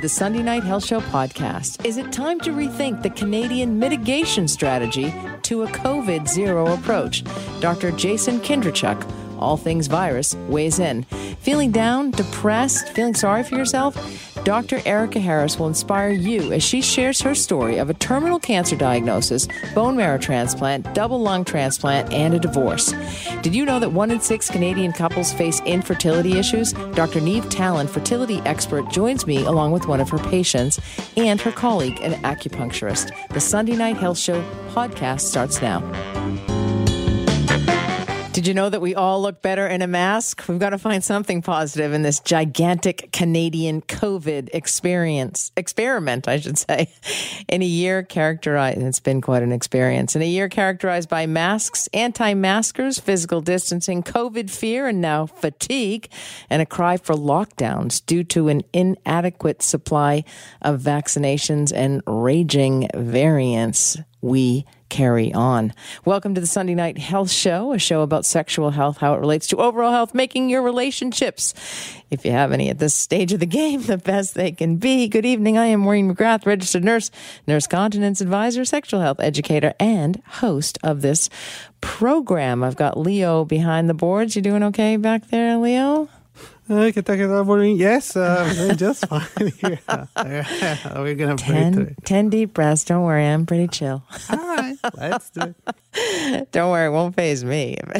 the Sunday Night Health Show podcast. Is it time to rethink the Canadian mitigation strategy to a COVID zero approach? Dr. Jason Kindrachuk, all things virus, weighs in. Feeling down, depressed, feeling sorry for yourself? Dr. Erica Harris will inspire you as she shares her story of a terminal cancer diagnosis, bone marrow transplant, double lung transplant, and a divorce. Did you know that one in six Canadian couples face infertility issues? Dr. Neve Talon, fertility expert, joins me along with one of her patients and her colleague, an acupuncturist. The Sunday Night Health Show podcast starts now. Did you know that we all look better in a mask? We've got to find something positive in this gigantic Canadian COVID experience, experiment, I should say. In a year characterized, it's been quite an experience. In a year characterized by masks, anti maskers, physical distancing, COVID fear, and now fatigue, and a cry for lockdowns due to an inadequate supply of vaccinations and raging variants. We carry on. Welcome to the Sunday Night Health Show, a show about sexual health, how it relates to overall health, making your relationships, if you have any at this stage of the game, the best they can be. Good evening. I am Maureen McGrath, registered nurse, nurse continence advisor, sexual health educator, and host of this program. I've got Leo behind the boards. You doing okay back there, Leo? Yes, uh, just fine here. We're going to ten, ten deep breaths. Don't worry, I'm pretty chill. All right, let's do it. Don't worry, it won't phase me.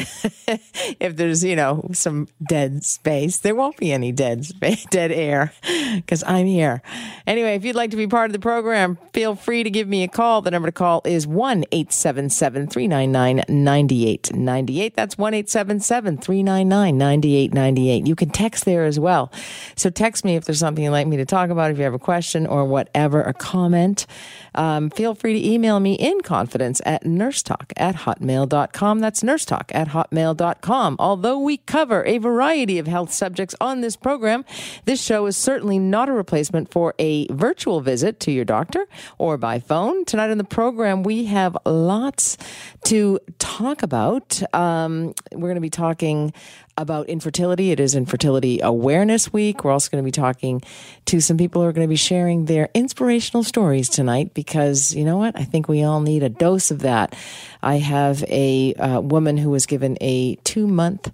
if there's, you know, some dead space, there won't be any dead space, dead air, because I'm here. Anyway, if you'd like to be part of the program, feel free to give me a call. The number to call is 1 877 399 9898. That's 1 877 399 9898. You can text there as well. So text me if there's something you'd like me to talk about, if you have a question or whatever, a comment. Um, feel free to email me in confidence at nursetalk at hotmail.com. That's nursetalk at hotmail.com. Although we cover a variety of health subjects on this program, this show is certainly not a replacement for a virtual visit to your doctor or by phone. Tonight on the program, we have lots to talk about. Um, we're going to be talking about infertility. It is Infertility Awareness Week. We're also going to be talking to some people who are going to be sharing their inspirational stories tonight because you know what? I think we all need a dose of that. I have a uh, woman who was given a two month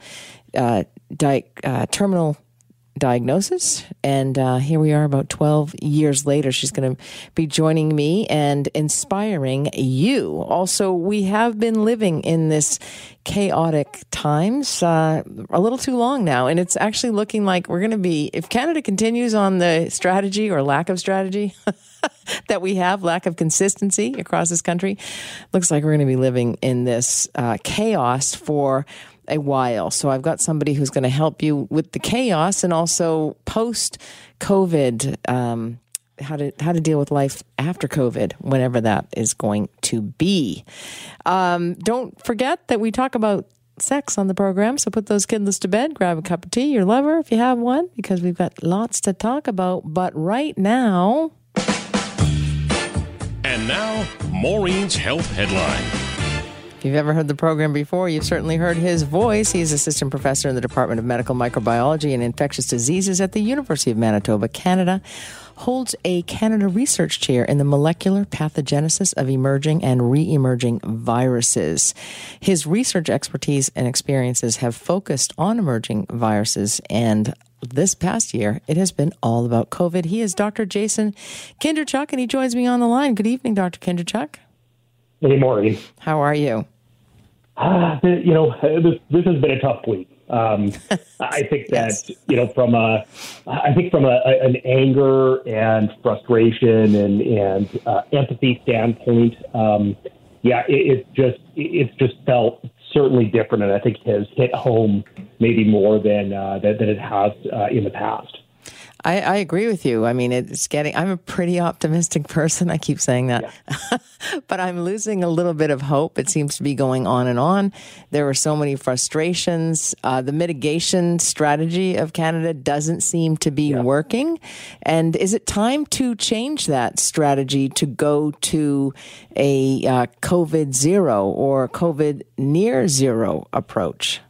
uh, di- uh, terminal diagnosis. And uh, here we are about 12 years later. She's going to be joining me and inspiring you. Also, we have been living in this chaotic times uh, a little too long now. And it's actually looking like we're going to be, if Canada continues on the strategy or lack of strategy, that we have, lack of consistency across this country, looks like we're going to be living in this uh, chaos for a while. So I've got somebody who's going to help you with the chaos and also post COVID. Um, how to how to deal with life after COVID, whenever that is going to be. Um, don't forget that we talk about sex on the program. So put those kidless to bed, grab a cup of tea, your lover if you have one, because we've got lots to talk about. But right now. And now, Maureen's Health Headline you've ever heard the program before, you've certainly heard his voice. He's assistant professor in the Department of Medical Microbiology and Infectious Diseases at the University of Manitoba, Canada. Holds a Canada Research Chair in the molecular pathogenesis of emerging and re emerging viruses. His research expertise and experiences have focused on emerging viruses and this past year, it has been all about COVID. He is Dr. Jason Kindrachuk, and he joins me on the line. Good evening, Dr. Kindrachuk. Good morning. How are you? Uh, you know, this, this has been a tough week. Um, I think that yes. you know, from a, I think from a, a, an anger and frustration and and uh, empathy standpoint, um, yeah, it, it just it's just felt certainly different, and I think has hit home maybe more than uh, than, than it has uh, in the past. I, I, agree with you. I mean, it's getting, I'm a pretty optimistic person. I keep saying that, yeah. but I'm losing a little bit of hope. It seems to be going on and on. There are so many frustrations. Uh, the mitigation strategy of Canada doesn't seem to be yeah. working. And is it time to change that strategy to go to a uh, COVID zero or COVID near zero approach?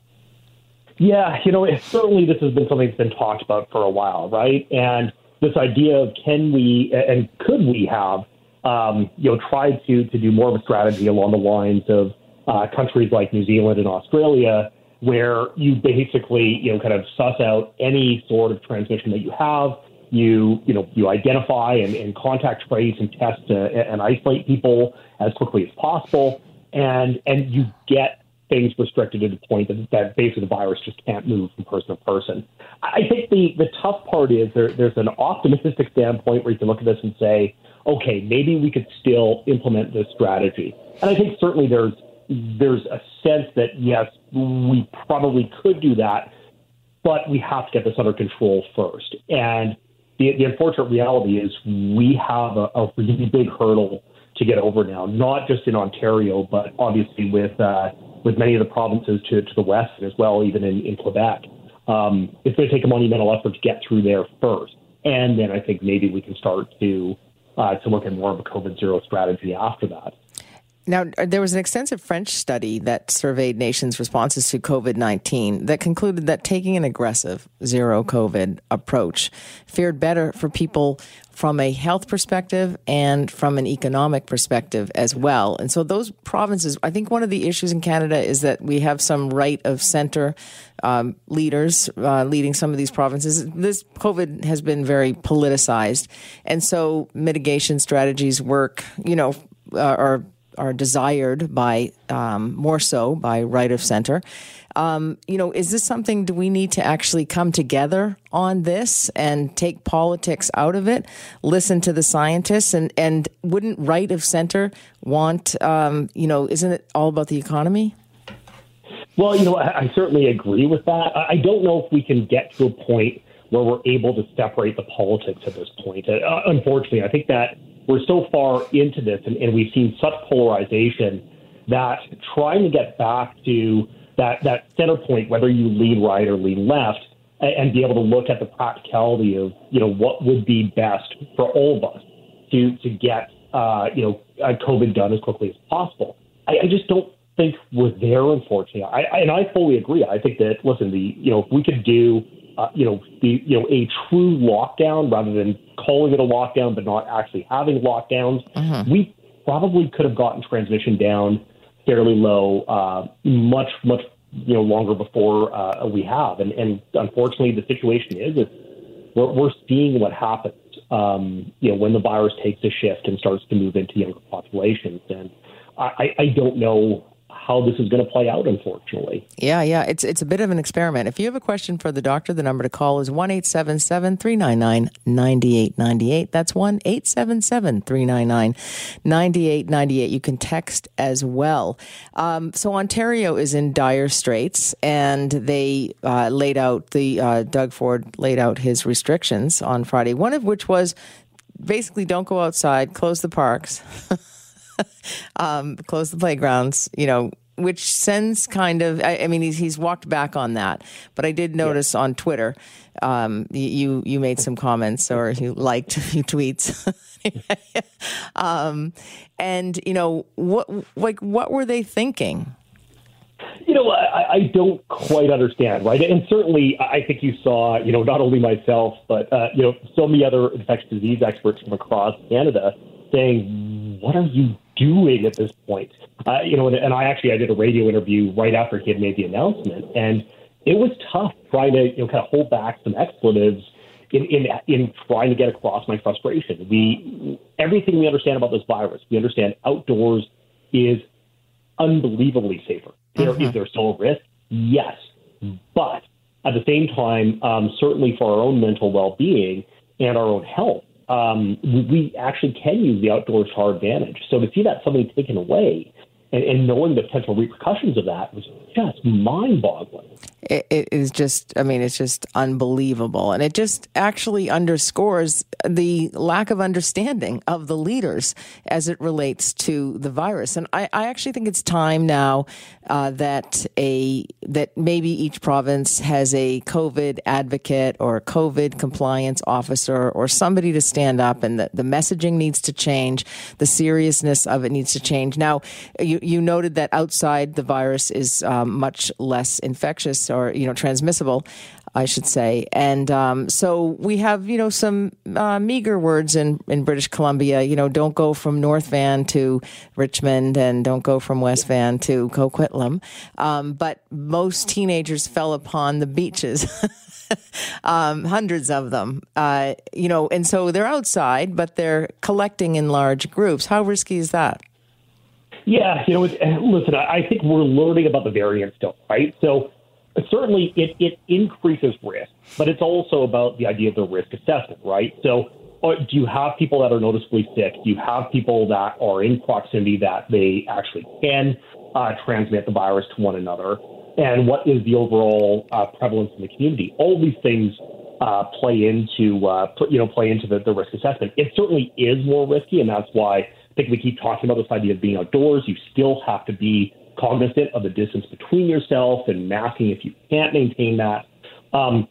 Yeah, you know, certainly this has been something that's been talked about for a while, right? And this idea of can we and could we have, um, you know, tried to to do more of a strategy along the lines of uh, countries like New Zealand and Australia, where you basically, you know, kind of suss out any sort of transmission that you have. You, you know, you identify and, and contact trace and test uh, and isolate people as quickly as possible, and and you get things restricted to the point that, that basically the virus just can't move from person to person. I think the, the tough part is there, there's an optimistic standpoint where you can look at this and say, okay, maybe we could still implement this strategy. And I think certainly there's there's a sense that yes, we probably could do that, but we have to get this under control first. And the, the unfortunate reality is we have a, a really big hurdle to get over now, not just in Ontario, but obviously with uh, with many of the provinces to, to the west as well, even in, in Quebec. Um, it's going to take a monumental effort to get through there first, and then I think maybe we can start to uh, to look at more of a COVID zero strategy after that. Now, there was an extensive French study that surveyed nations' responses to COVID 19 that concluded that taking an aggressive zero COVID approach fared better for people from a health perspective and from an economic perspective as well. And so, those provinces, I think one of the issues in Canada is that we have some right of center um, leaders uh, leading some of these provinces. This COVID has been very politicized. And so, mitigation strategies work, you know, uh, are are desired by um, more so by right of center. Um, you know, is this something? Do we need to actually come together on this and take politics out of it? Listen to the scientists, and and wouldn't right of center want? Um, you know, isn't it all about the economy? Well, you know, I, I certainly agree with that. I don't know if we can get to a point where we're able to separate the politics at this point. Uh, unfortunately, I think that we're so far into this and, and we've seen such polarization that trying to get back to that, that center point, whether you lean right or lean left, and, and be able to look at the practicality of, you know, what would be best for all of us to, to get, uh, you know, COVID done as quickly as possible. I, I just don't think we're there, unfortunately. I, I, and I fully agree. I think that, listen, the, you know, if we could do uh, you know, the you know a true lockdown rather than calling it a lockdown but not actually having lockdowns, mm-hmm. we probably could have gotten transmission down fairly low, uh, much much you know longer before uh, we have. And and unfortunately, the situation is is we're, we're seeing what happens. Um, you know, when the virus takes a shift and starts to move into younger populations, and I, I don't know how this is going to play out, unfortunately. Yeah, yeah. It's it's a bit of an experiment. If you have a question for the doctor, the number to call is 1 399 9898. That's 1 399 9898. You can text as well. Um, so, Ontario is in dire straits, and they uh, laid out, the uh, Doug Ford laid out his restrictions on Friday, one of which was basically don't go outside, close the parks. um, close the playgrounds, you know, which sends kind of, I, I mean, he's, he's walked back on that. But I did notice yeah. on Twitter, um, you, you made some comments or you liked a few tweets. um, and, you know, what, like, what were they thinking? You know, I, I don't quite understand, right? And certainly, I think you saw, you know, not only myself, but uh, you know, so many other infectious disease experts from across Canada saying, "What are you doing at this point?" Uh, you know, and, and I actually I did a radio interview right after he had made the announcement, and it was tough trying to you know kind of hold back some expletives in in in trying to get across my frustration. We everything we understand about this virus, we understand outdoors is unbelievably safer. There mm-hmm. is there still a risk? Yes, but at the same time, um, certainly for our own mental well being and our own health, um, we actually can use the outdoors to our advantage. So to see that suddenly taken away and, and knowing the potential repercussions of that was just mind boggling. It, it is just, I mean, it's just unbelievable. And it just actually underscores the lack of understanding of the leaders as it relates to the virus. And I, I actually think it's time now uh, that a that maybe each province has a COVID advocate or COVID compliance officer or somebody to stand up and the, the messaging needs to change. The seriousness of it needs to change. Now, you, you noted that outside the virus is um, much less infectious or you know transmissible, I should say. And um, so we have you know some uh, meager words in in British Columbia. You know, don't go from North Van to Richmond, and don't go from West Van to Coquitlam. Um, but most teenagers fell upon the beaches. um, hundreds of them, uh, you know, and so they're outside, but they're collecting in large groups. How risky is that? Yeah, you know, listen, I think we're learning about the variant still, right? So certainly it, it increases risk, but it's also about the idea of the risk assessment, right? So uh, do you have people that are noticeably sick? Do you have people that are in proximity that they actually can uh, transmit the virus to one another? And what is the overall uh, prevalence in the community? All these things uh, play into uh, you know play into the, the risk assessment. It certainly is more risky, and that's why I think we keep talking about this idea of being outdoors. You still have to be cognizant of the distance between yourself and masking if you can't maintain that. Um,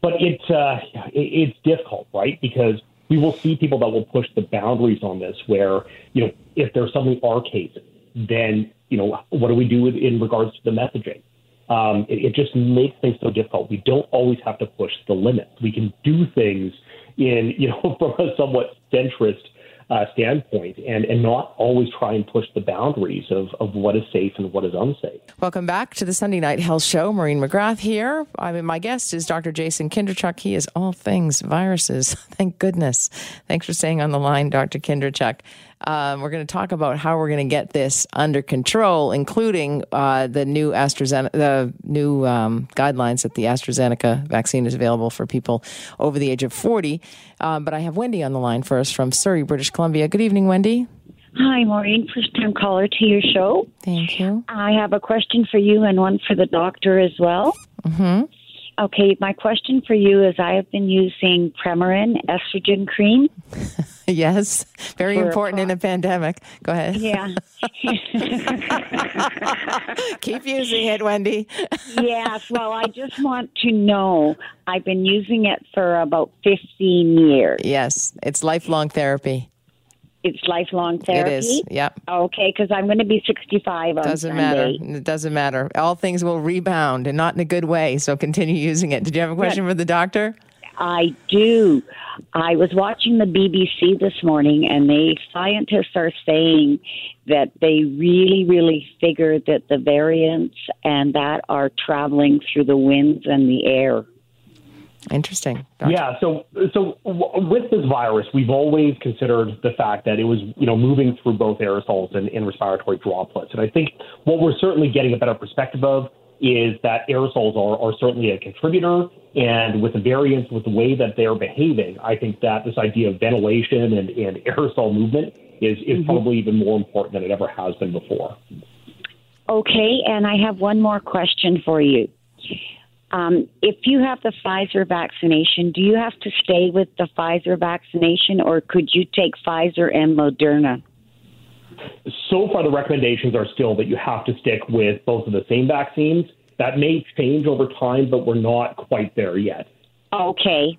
but it, uh, it, it's difficult, right? Because we will see people that will push the boundaries on this. Where you know, if there's something our case, then you know, what do we do in regards to the messaging? Um, it, it just makes things so difficult. We don't always have to push the limits. We can do things in you know from a somewhat centrist uh, standpoint and, and not always try and push the boundaries of, of what is safe and what is unsafe. Welcome back to the Sunday Night Health Show. Maureen McGrath here. I mean, my guest is Dr. Jason Kindrachuk. He is all things viruses. Thank goodness. Thanks for staying on the line, Dr. Kindrachuk. Um, we're going to talk about how we're going to get this under control, including uh, the new AstraZeneca, the new um, guidelines that the AstraZeneca vaccine is available for people over the age of 40. Um, but I have Wendy on the line first from Surrey, British Columbia. Good evening, Wendy. Hi, Maureen. First time caller to your show. Thank you. I have a question for you and one for the doctor as well. Mm-hmm. Okay, my question for you is I have been using Premarin estrogen cream. yes, very important a in a pandemic. Go ahead. Yeah. Keep using it, Wendy. yes, well, I just want to know I've been using it for about 15 years. Yes, it's lifelong therapy. It's lifelong therapy. It is. Yep. Okay, because I'm going to be 65 on Doesn't matter. It doesn't matter. All things will rebound, and not in a good way. So continue using it. Did you have a question for the doctor? I do. I was watching the BBC this morning, and the scientists are saying that they really, really figured that the variants and that are traveling through the winds and the air. Interesting. Doctor. Yeah. So, so with this virus, we've always considered the fact that it was, you know, moving through both aerosols and, and respiratory droplets. And I think what we're certainly getting a better perspective of is that aerosols are, are certainly a contributor. And with the variants, with the way that they're behaving, I think that this idea of ventilation and, and aerosol movement is, is mm-hmm. probably even more important than it ever has been before. Okay. And I have one more question for you. Um, if you have the Pfizer vaccination, do you have to stay with the Pfizer vaccination or could you take Pfizer and Moderna? So far, the recommendations are still that you have to stick with both of the same vaccines. That may change over time, but we're not quite there yet. Okay.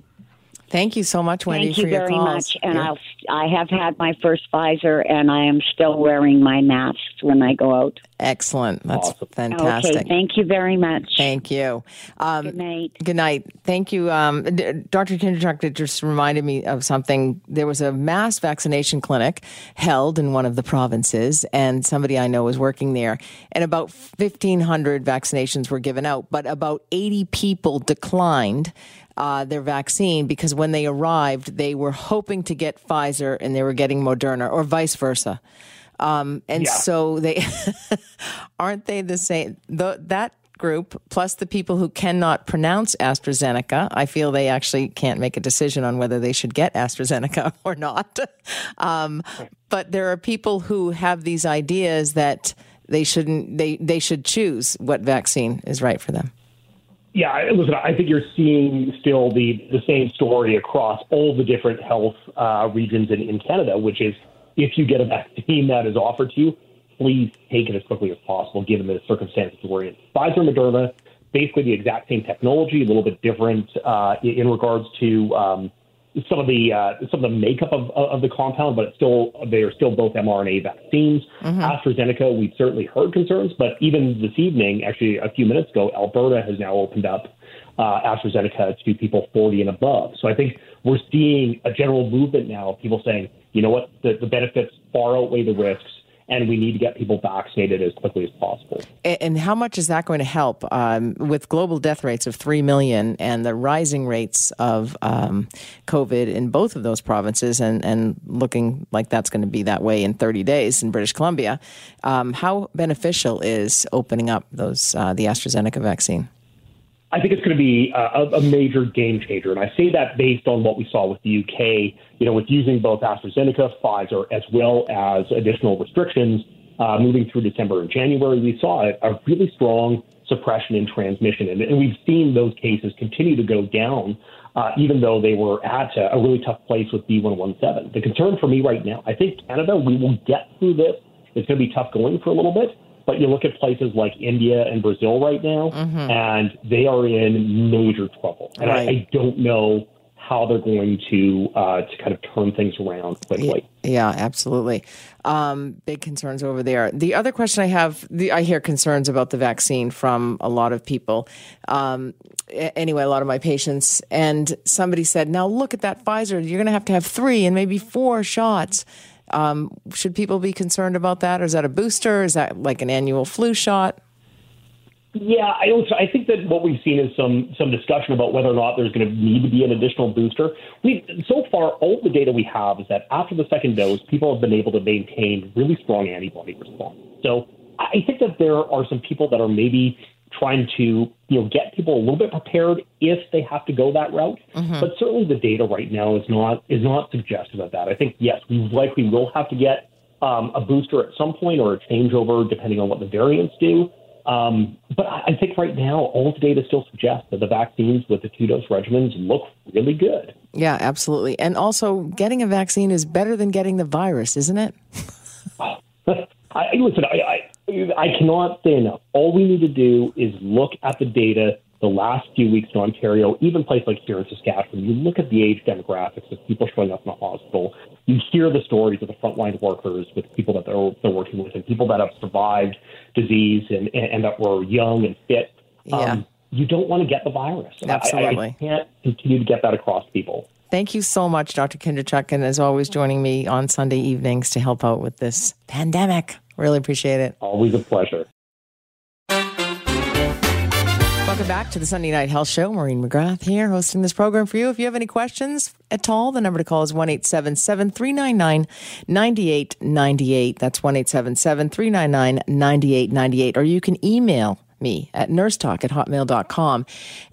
Thank you so much, Wendy, Thank you for your very calls. much. And yeah. I'll, I have had my first Pfizer, and I am still wearing my mask when I go out. Excellent. That's awesome. fantastic. Okay. Thank you very much. Thank you. Um, good night. Good night. Thank you. Um, Dr. Kindrachuk just reminded me of something. There was a mass vaccination clinic held in one of the provinces, and somebody I know was working there. And about 1,500 vaccinations were given out, but about 80 people declined uh, their vaccine because when they arrived, they were hoping to get Pfizer and they were getting Moderna, or vice versa. Um, and yeah. so they aren't they the same? The, that group plus the people who cannot pronounce AstraZeneca, I feel they actually can't make a decision on whether they should get AstraZeneca or not. Um, but there are people who have these ideas that they shouldn't they they should choose what vaccine is right for them. Yeah, listen, I think you're seeing still the, the same story across all the different health uh, regions in, in Canada, which is if you get a vaccine that is offered to you, please take it as quickly as possible, given the circumstances we're in. Pfizer Moderna, basically the exact same technology, a little bit different uh, in regards to um, some of the uh, some of the makeup of, of the compound, but it's still they are still both mRNA vaccines. Mm-hmm. AstraZeneca, we've certainly heard concerns, but even this evening, actually a few minutes ago, Alberta has now opened up uh, AstraZeneca to people 40 and above. So I think we're seeing a general movement now of people saying, you know what, the, the benefits far outweigh the risks and we need to get people vaccinated as quickly as possible. And how much is that going to help um, with global death rates of 3 million and the rising rates of um, COVID in both of those provinces and, and looking like that's going to be that way in 30 days in British Columbia? Um, how beneficial is opening up those uh, the AstraZeneca vaccine? I think it's going to be a, a, major game changer. And I say that based on what we saw with the UK, you know, with using both AstraZeneca, Pfizer, as well as additional restrictions uh, moving through December and January. We saw a, a really strong suppression in transmission. And, and, we've seen those cases continue to go down, uh, even though they were at a, a really tough place with B117. The concern for me right now, I think Canada, we will get through this. It's going to be tough going for a little bit. But you look at places like India and Brazil right now, mm-hmm. and they are in major trouble. And right. I, I don't know how they're going to uh, to kind of turn things around quickly. Yeah, absolutely. Um, big concerns over there. The other question I have, the, I hear concerns about the vaccine from a lot of people. Um, anyway, a lot of my patients, and somebody said, "Now look at that Pfizer. You're going to have to have three and maybe four shots." Um, should people be concerned about that? Or is that a booster? Is that like an annual flu shot? Yeah, I. I think that what we've seen is some some discussion about whether or not there's going to need to be an additional booster. We so far all the data we have is that after the second dose, people have been able to maintain really strong antibody response. So I think that there are some people that are maybe trying to you know get people a little bit prepared if they have to go that route. Mm-hmm. But certainly the data right now is not is not suggestive of that. I think yes, we likely will have to get um, a booster at some point or a changeover depending on what the variants do. Um, but I think right now all the data still suggests that the vaccines with the two dose regimens look really good. Yeah, absolutely. And also, getting a vaccine is better than getting the virus, isn't it? I, listen, I, I I cannot say enough. All we need to do is look at the data the last few weeks in Ontario, even places like here in Saskatchewan. You look at the age demographics of people showing up in the hospital. You hear the stories of the frontline workers with people that they're, they're working with and people that have survived disease and, and that were young and fit. Yeah. Um, you don't want to get the virus. Absolutely. I, I can't continue to get that across people. Thank you so much, Dr. Kindrachuk, and as always, joining me on Sunday evenings to help out with this pandemic. Really appreciate it. Always a pleasure. Welcome back to the Sunday Night Health Show. Maureen McGrath here hosting this program for you. If you have any questions at all, the number to call is 1 399 9898. That's 1 399 9898. Or you can email me at nursetalk at hotmail.com.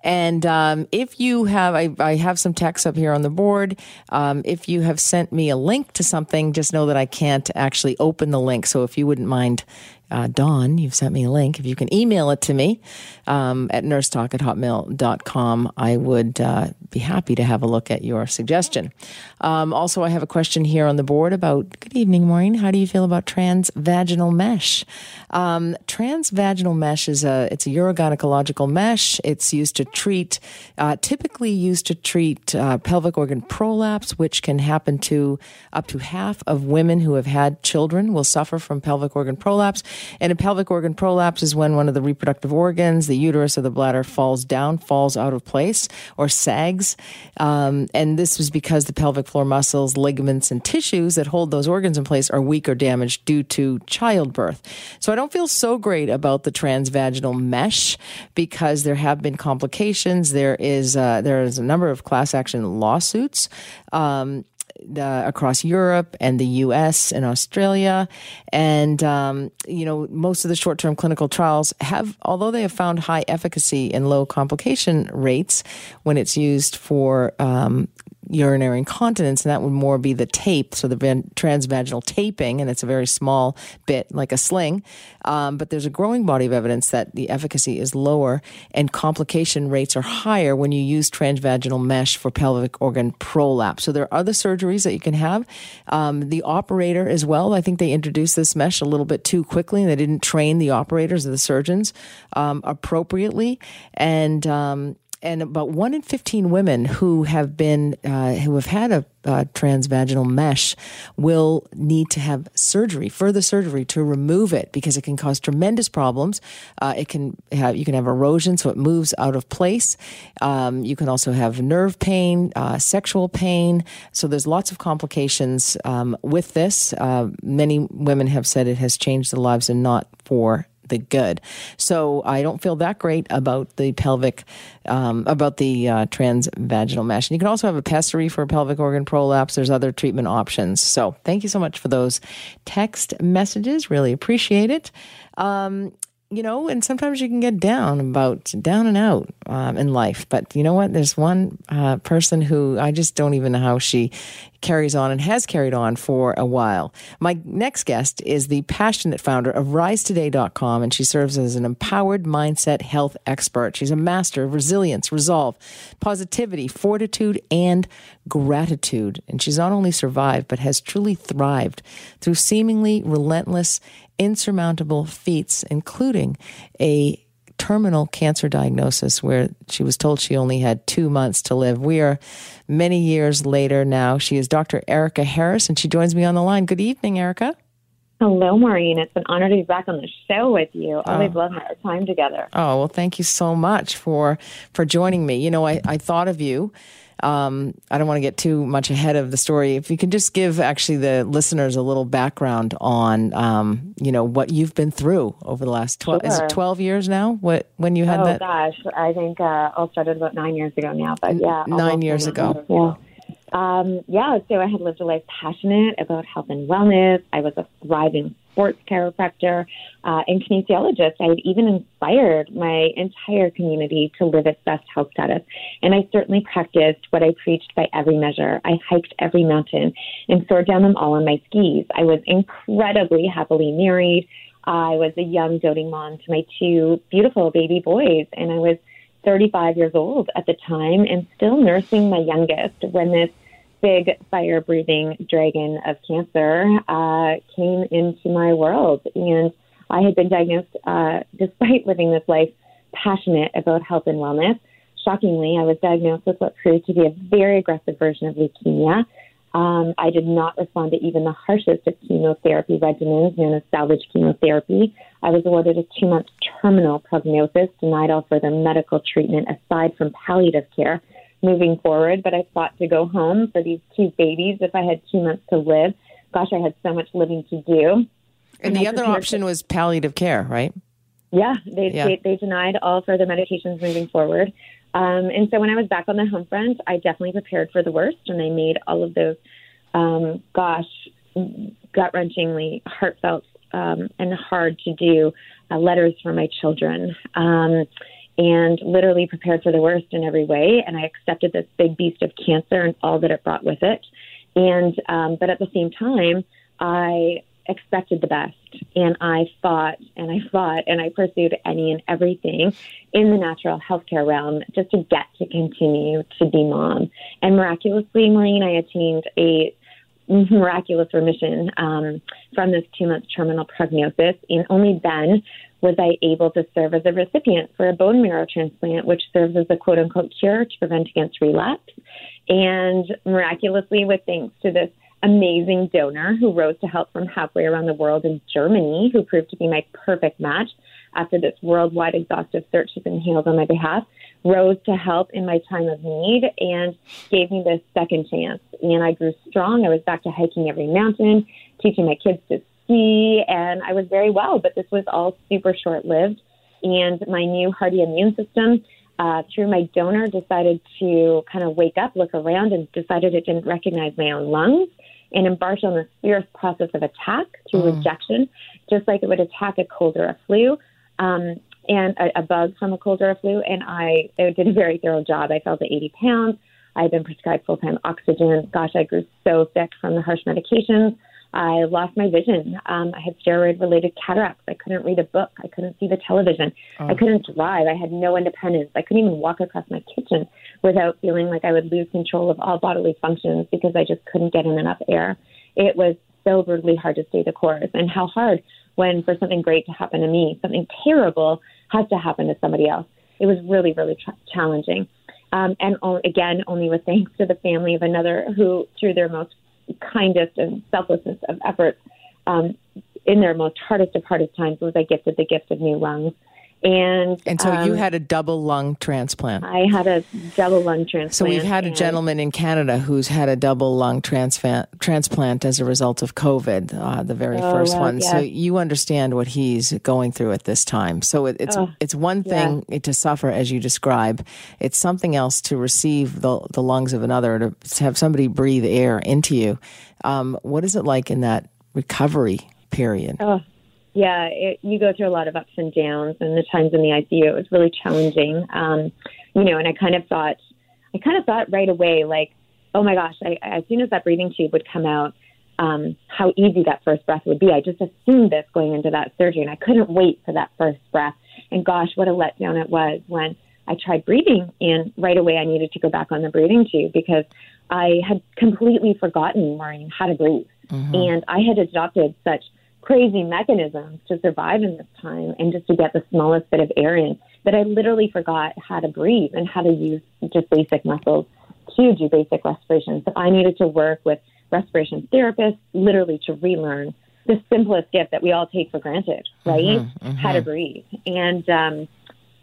And um, if you have, I, I, have some text up here on the board. Um, if you have sent me a link to something, just know that I can't actually open the link. So if you wouldn't mind uh, Dawn, you've sent me a link. If you can email it to me um, at nursetalk at hotmail.com, I would uh, be happy to have a look at your suggestion. Um, also, I have a question here on the board about good evening, Maureen. How do you feel about transvaginal mesh? Um, transvaginal mesh is a it's a urogynecological mesh. It's used to treat, uh, typically used to treat uh, pelvic organ prolapse, which can happen to up to half of women who have had children will suffer from pelvic organ prolapse. And a pelvic organ prolapse is when one of the reproductive organs, the uterus or the bladder, falls down, falls out of place, or sags. Um, and this was because the pelvic floor muscles, ligaments, and tissues that hold those organs in place are weak or damaged due to childbirth. So I don't feel so great about the transvaginal mesh because there have been complications. There is uh, there is a number of class action lawsuits. Um, uh, across Europe and the U.S. and Australia, and um, you know most of the short-term clinical trials have, although they have found high efficacy and low complication rates when it's used for um, urinary incontinence, and that would more be the tape, so the transvaginal taping, and it's a very small bit, like a sling. Um, but there's a growing body of evidence that the efficacy is lower and complication rates are higher when you use transvaginal mesh for pelvic organ prolapse. So there are other surgeries that you can have. Um, the operator as well, I think they introduced this mesh a little bit too quickly, and they didn't train the operators or the surgeons um, appropriately. And um, and about one in 15 women who have been uh, who have had a, a transvaginal mesh will need to have surgery further surgery to remove it because it can cause tremendous problems. Uh, it can have you can have erosion so it moves out of place. Um, you can also have nerve pain uh, sexual pain. So there's lots of complications um, with this. Uh, many women have said it has changed their lives and not for the good. So I don't feel that great about the pelvic, um, about the uh, transvaginal mesh. And you can also have a pessary for pelvic organ prolapse. There's other treatment options. So thank you so much for those text messages. Really appreciate it. Um, you know, and sometimes you can get down about down and out um, in life. But you know what? There's one uh, person who I just don't even know how she carries on and has carried on for a while. My next guest is the passionate founder of RiseToday.com, and she serves as an empowered mindset health expert. She's a master of resilience, resolve, positivity, fortitude, and gratitude. And she's not only survived, but has truly thrived through seemingly relentless insurmountable feats, including a terminal cancer diagnosis where she was told she only had two months to live. We are many years later now. She is Dr. Erica Harris, and she joins me on the line. Good evening, Erica. Hello, Maureen. It's an honor to be back on the show with you. Oh. Always oh. love our time together. Oh well, thank you so much for for joining me. You know, I, I thought of you um, I don't want to get too much ahead of the story. If you could just give actually the listeners a little background on, um, you know, what you've been through over the last twelve sure. is it twelve years now? What when you had oh, that? Oh gosh, I think uh, all started about nine years ago now. But yeah, nine years ago. Yeah. Um, yeah, so I had lived a life passionate about health and wellness. I was a thriving sports chiropractor uh, and kinesiologist. I had even inspired my entire community to live its best health status. And I certainly practiced what I preached by every measure. I hiked every mountain and soared down them all on my skis. I was incredibly happily married. I was a young doting mom to my two beautiful baby boys, and I was 35 years old at the time and still nursing my youngest when this big fire breathing dragon of cancer uh, came into my world. And I had been diagnosed, uh, despite living this life passionate about health and wellness. Shockingly, I was diagnosed with what proved to be a very aggressive version of leukemia. Um, I did not respond to even the harshest of chemotherapy regimens, known as salvage chemotherapy. I was awarded a two month terminal prognosis, denied all further medical treatment aside from palliative care moving forward. But I fought to go home for these two babies if I had two months to live. Gosh, I had so much living to do. And, and the other option to, was palliative care, right? Yeah, they, yeah. they, they denied all further medications moving forward. Um, and so when I was back on the home front, I definitely prepared for the worst, and I made all of those, um, gosh, gut wrenchingly heartfelt um, and hard to do uh, letters for my children. Um, and literally prepared for the worst in every way. And I accepted this big beast of cancer and all that it brought with it. And, um, but at the same time, I expected the best and I fought and I fought and I pursued any and everything in the natural healthcare realm just to get to continue to be mom. And miraculously, Maureen, I attained a miraculous remission um, from this two month terminal prognosis. And only then was I able to serve as a recipient for a bone marrow transplant, which serves as a quote unquote cure to prevent against relapse. And miraculously, with thanks to this amazing donor who rose to help from halfway around the world in Germany, who proved to be my perfect match after this worldwide exhaustive search has been hailed on my behalf, rose to help in my time of need and gave me this second chance. And I grew strong. I was back to hiking every mountain, teaching my kids to ski, and I was very well, but this was all super short lived. And my new hardy immune system, uh, through my donor, decided to kind of wake up, look around, and decided it didn't recognize my own lungs and embarked on this fierce process of attack through mm. rejection, just like it would attack a cold or a flu. Um, and a, a bug from a cold or a flu, and I did a very thorough job. I fell to 80 pounds. I had been prescribed full time oxygen. Gosh, I grew so sick from the harsh medications. I lost my vision. Um, I had steroid related cataracts. I couldn't read a book. I couldn't see the television. Oh. I couldn't drive. I had no independence. I couldn't even walk across my kitchen without feeling like I would lose control of all bodily functions because I just couldn't get in enough air. It was so brutally hard to stay the course. And how hard when for something great to happen to me, something terrible has to happen to somebody else. it was really, really ch- challenging. Um, and o- again, only with thanks to the family of another who, through their most kindest and selflessness of efforts, um, in their most hardest of hardest times, was I gifted the gift of new lungs. And and so um, you had a double lung transplant. I had a double lung transplant. So we've had a gentleman in Canada who's had a double lung transplant transplant as a result of COVID, uh, the very Oh, first wow, one. So you understand what he's going through at this time. So it, it's Oh, it's one thing to suffer as you describe. It's something else to receive the the lungs of another to have somebody breathe air into you. Um, what is it like in that recovery period? Oh, yeah, it, you go through a lot of ups and downs, and the times in the ICU it was really challenging. Um, you know, and I kind of thought, I kind of thought right away, like, oh my gosh, I, as soon as that breathing tube would come out, um, how easy that first breath would be. I just assumed this going into that surgery, and I couldn't wait for that first breath. And gosh, what a letdown it was when I tried breathing, and right away I needed to go back on the breathing tube because I had completely forgotten, Maureen, how to breathe. And I had adopted such crazy mechanisms to survive in this time and just to get the smallest bit of air in that I literally forgot how to breathe and how to use just basic muscles to do basic respiration. So I needed to work with respiration therapists literally to relearn the simplest gift that we all take for granted, right? How to breathe. And um,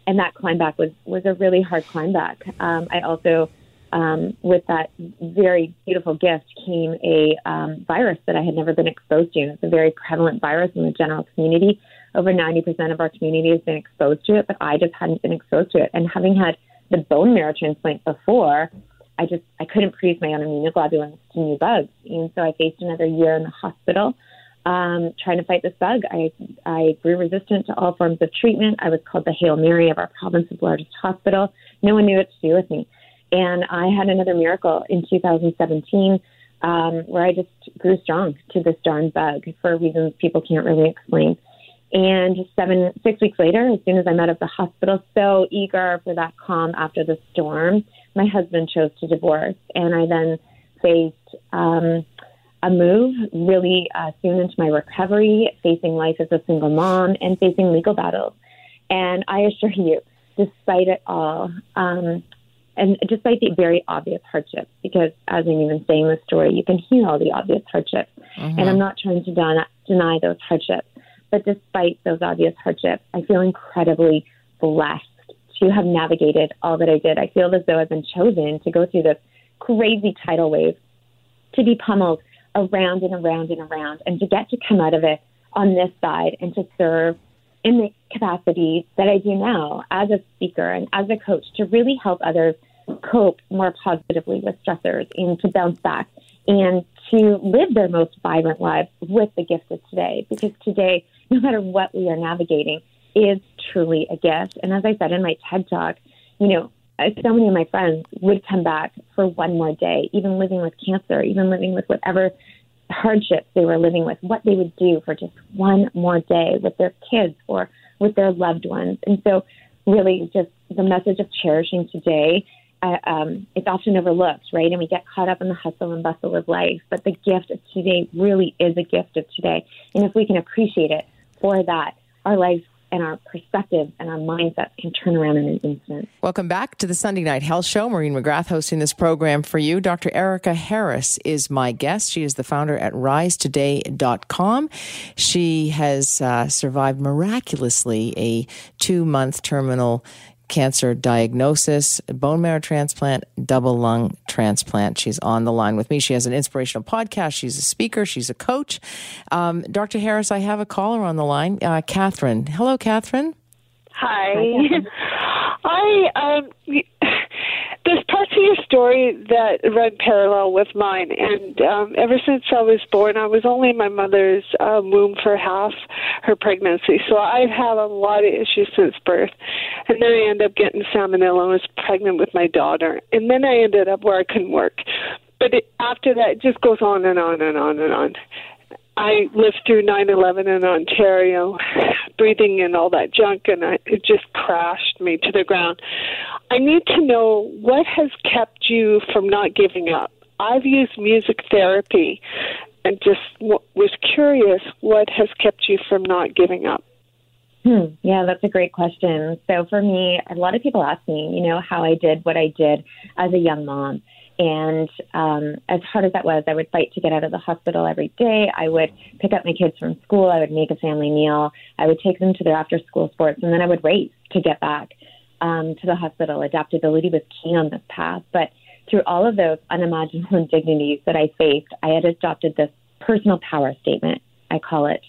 and that climb back was was a really hard climb back. Um, I also um, with that very beautiful gift came a um, virus that I had never been exposed to. It's a very prevalent virus in the general community. Over 90% of our community has been exposed to it, but I just hadn't been exposed to it. And having had the bone marrow transplant before, I just I couldn't produce my own immunoglobulins to new bugs, and so I faced another year in the hospital um, trying to fight this bug. I I grew resistant to all forms of treatment. I was called the Hail Mary of our province's largest hospital. No one knew what to do with me. And I had another miracle in 2017 um, where I just grew strong to this darn bug for reasons people can't really explain. And seven, six weeks later, as soon as I'm out of the hospital, so eager for that calm after the storm, my husband chose to divorce. And I then faced um, a move really uh, soon into my recovery, facing life as a single mom and facing legal battles. And I assure you, despite it all, um, and despite the very obvious hardships, because as I'm even saying the story, you can hear all the obvious hardships. Mm-hmm. And I'm not trying to den- deny those hardships. But despite those obvious hardships, I feel incredibly blessed to have navigated all that I did. I feel as though I've been chosen to go through this crazy tidal wave, to be pummeled around and around and around, and to get to come out of it on this side and to serve in the capacity that I do now as a speaker and as a coach to really help others cope more positively with stressors and to bounce back and to live their most vibrant lives with the gift of today. Because today, no matter what we are navigating, is truly a gift. And as I said in my TED talk, you know, so many of my friends would come back for one more day, even living with cancer, even living with whatever hardships they were living with, what they would do for just one more day with their kids or with their loved ones. And so, really, just the message of cherishing today. Uh, um, it's often overlooked, right? And we get caught up in the hustle and bustle of life. But the gift of today really is a gift of today. And if we can appreciate it for that, our lives and our perspectives and our mindsets can turn around in an instant. Welcome back to the Sunday Night Health Show. Maureen McGrath hosting this program for you. Dr. Erica Harris is my guest. She is the founder at risetoday.com. She has uh, survived miraculously a two month terminal cancer diagnosis, bone marrow transplant, double lung transplant. She's on the line with me. She has an inspirational podcast. She's a speaker. She's a coach. Um, Dr. Harris, I have a caller on the line, uh, Catherine. Hello, Catherine. Hi. I um there's parts of your story that run parallel with mine, and um, ever since I was born, I was only in my mother's uh, womb for half her pregnancy, so I've had a lot of issues since birth. And then I ended up getting salmonella and was pregnant with my daughter, and then I ended up where I couldn't work. But it, after that, it just goes on and on and on and on. I lived through 9/11 in Ontario, breathing in all that junk, and I, it just crashed me to the ground. I need to know what has kept you from not giving up. I've used music therapy, and just w- was curious what has kept you from not giving up. Hmm. Yeah, that's a great question. So for me, a lot of people ask me, you know, how I did what I did as a young mom. And um, as hard as that was, I would fight to get out of the hospital every day. I would pick up my kids from school. I would make a family meal. I would take them to their after school sports, and then I would race to get back um, to the hospital. Adaptability was key on this path. But through all of those unimaginable indignities that I faced, I had adopted this personal power statement, I call it.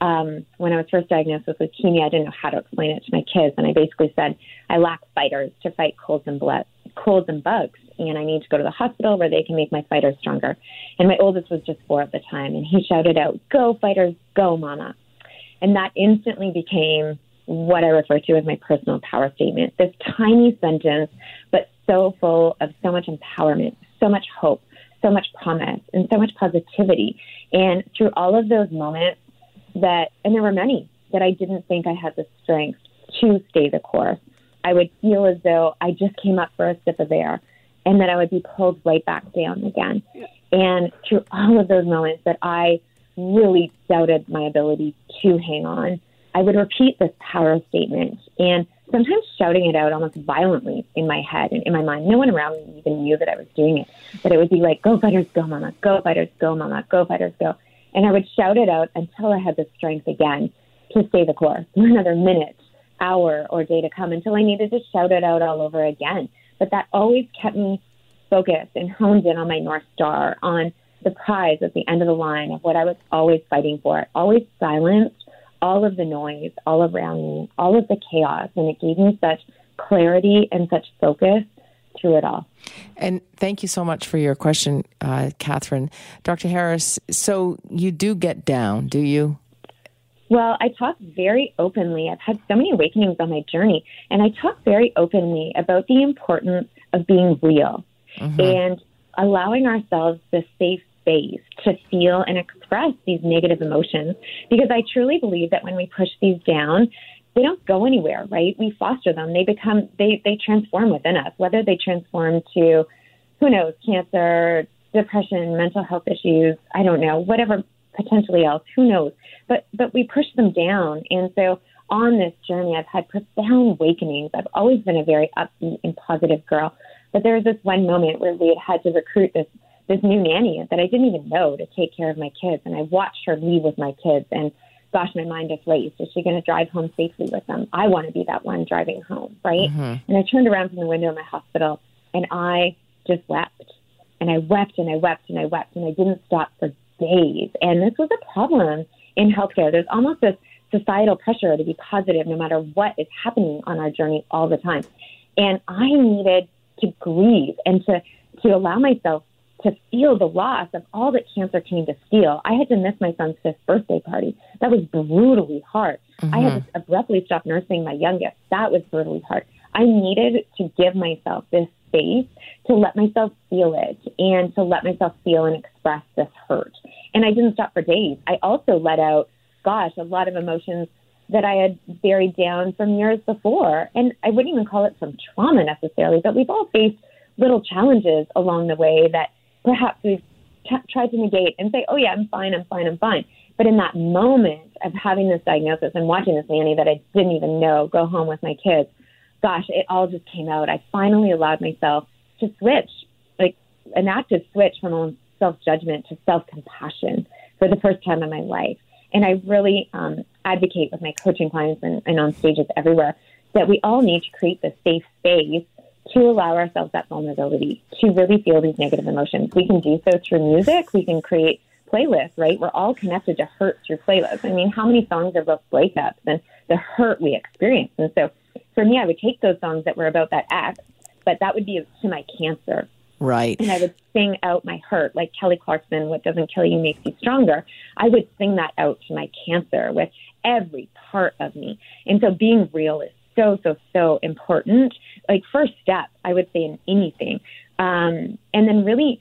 Um, when I was first diagnosed with leukemia, I didn't know how to explain it to my kids, and I basically said, I lack fighters to fight colds and blood, colds and bugs, and I need to go to the hospital where they can make my fighters stronger. And my oldest was just four at the time, and he shouted out, Go, fighters, go, mama. And that instantly became what I refer to as my personal power statement. This tiny sentence, but so full of so much empowerment, so much hope, so much promise, and so much positivity. And through all of those moments that, and there were many that I didn't think I had the strength to stay the course. I would feel as though I just came up for a sip of air and then I would be pulled right back down again. And through all of those moments that I really doubted my ability to hang on, I would repeat this power statement and sometimes shouting it out almost violently in my head and in my mind. No one around me even knew that I was doing it, but it would be like, go fighters, go mama, go fighters, go mama, go fighters, go. And I would shout it out until I had the strength again to stay the course for another minute, hour, or day to come until I needed to shout it out all over again. But that always kept me focused and honed in on my North Star, on the prize at the end of the line of what I was always fighting for. always silenced all of the noise all around me, all of the chaos, and it gave me such clarity and such focus through it all. And thank you so much for your question, uh, Catherine. Dr. Harris, so you do get down, do you? Well, I talk very openly. I've had so many awakenings on my journey, and I talk very openly about the importance of being real mm-hmm. and allowing ourselves the safe space to feel and express these negative emotions because I truly believe that when we push these down, they don't go anywhere, right? We foster them. They become they they transform within us, whether they transform to who knows, cancer, depression, mental health issues, I don't know, whatever potentially else, who knows. But but we push them down and so on this journey I've had profound awakenings. I've always been a very upbeat and positive girl. But there was this one moment where we had had to recruit this this new nanny that I didn't even know to take care of my kids. And I watched her leave with my kids and gosh, my mind just raced. Is she going to drive home safely with them? I want to be that one driving home, right? Mm-hmm. And I turned around from the window of my hospital and I just wept. And I wept and I wept and I wept and I didn't stop for days. And this was a problem in healthcare. There's almost this societal pressure to be positive no matter what is happening on our journey all the time. And I needed to grieve and to, to allow myself to feel the loss of all that cancer came to steal. I had to miss my son's fifth birthday party. That was brutally hard. Mm-hmm. I had mm-hmm. to abruptly stop nursing my youngest. That was brutally hard. I needed to give myself this space to let myself feel it and to let myself feel and express this hurt. And I didn't stop for days. I also let out, gosh, a lot of emotions that I had buried down from years before. And I wouldn't even call it from trauma necessarily, but we've all faced little challenges along the way that perhaps we've t- tried to negate and say, oh, yeah, I'm fine, I'm fine, I'm fine. But in that moment of having this diagnosis and watching this nanny that I didn't even know go home with my kids, gosh, it all just came out. I finally allowed myself to switch, like an active switch from self judgment to self compassion for the first time in my life. And I really um, advocate with my coaching clients and, and on stages everywhere that we all need to create this safe space to allow ourselves that vulnerability to really feel these negative emotions. We can do so through music. We can create playlists, right? We're all connected to hurt through playlists. I mean, how many songs are about breakups and the hurt we experience? And so for me, I would take those songs that were about that ex, but that would be to my cancer. Right. And I would sing out my hurt, like Kelly Clarkson, What Doesn't Kill You Makes You Stronger. I would sing that out to my cancer with every part of me. And so being real is so, so, so important. Like, first step, I would say, in anything. Um, and then really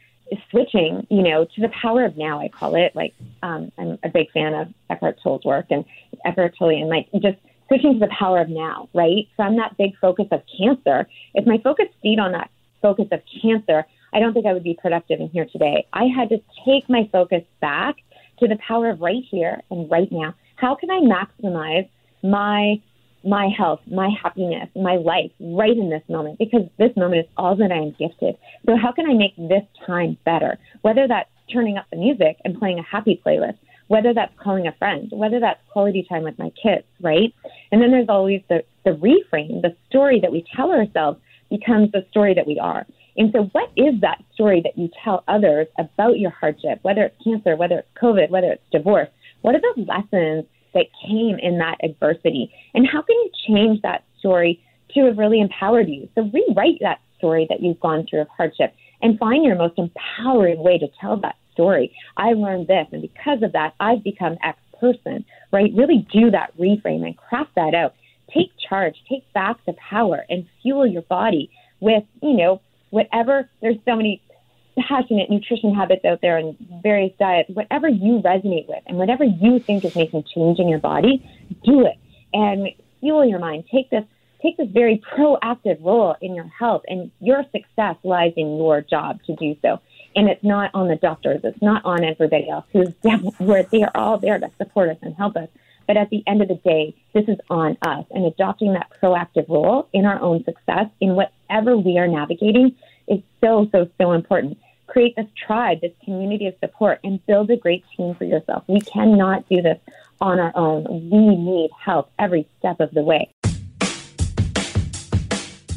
switching, you know, to the power of now, I call it. Like, um, I'm a big fan of Eckhart Tolle's work and Eckhart Tolle, and like just switching to the power of now, right? From that big focus of cancer, if my focus stayed on that focus of cancer, I don't think I would be productive in here today. I had to take my focus back to the power of right here and right now. How can I maximize my my health, my happiness, my life right in this moment because this moment is all that I am gifted. So how can I make this time better? Whether that's turning up the music and playing a happy playlist, whether that's calling a friend, whether that's quality time with my kids, right? And then there's always the, the reframe, the story that we tell ourselves becomes the story that we are. And so, what is that story that you tell others about your hardship, whether it's cancer, whether it's COVID, whether it's divorce? What are the lessons that came in that adversity? And how can you change that story to have really empowered you? So, rewrite that story that you've gone through of hardship and find your most empowering way to tell that story. I learned this, and because of that, I've become X person, right? Really do that reframe and craft that out. Take charge, take back the power, and fuel your body with, you know, whatever. There's so many passionate nutrition habits out there and various diets, whatever you resonate with and whatever you think is making change in your body, do it and fuel your mind. Take this take this very proactive role in your health and your success lies in your job to do so. And it's not on the doctors, it's not on everybody else who's where they are all there to support us and help us. But at the end of the day, this is on us and adopting that proactive role in our own success in whatever we are navigating is so, so, so important. Create this tribe, this community of support, and build a great team for yourself. We cannot do this on our own. We need help every step of the way.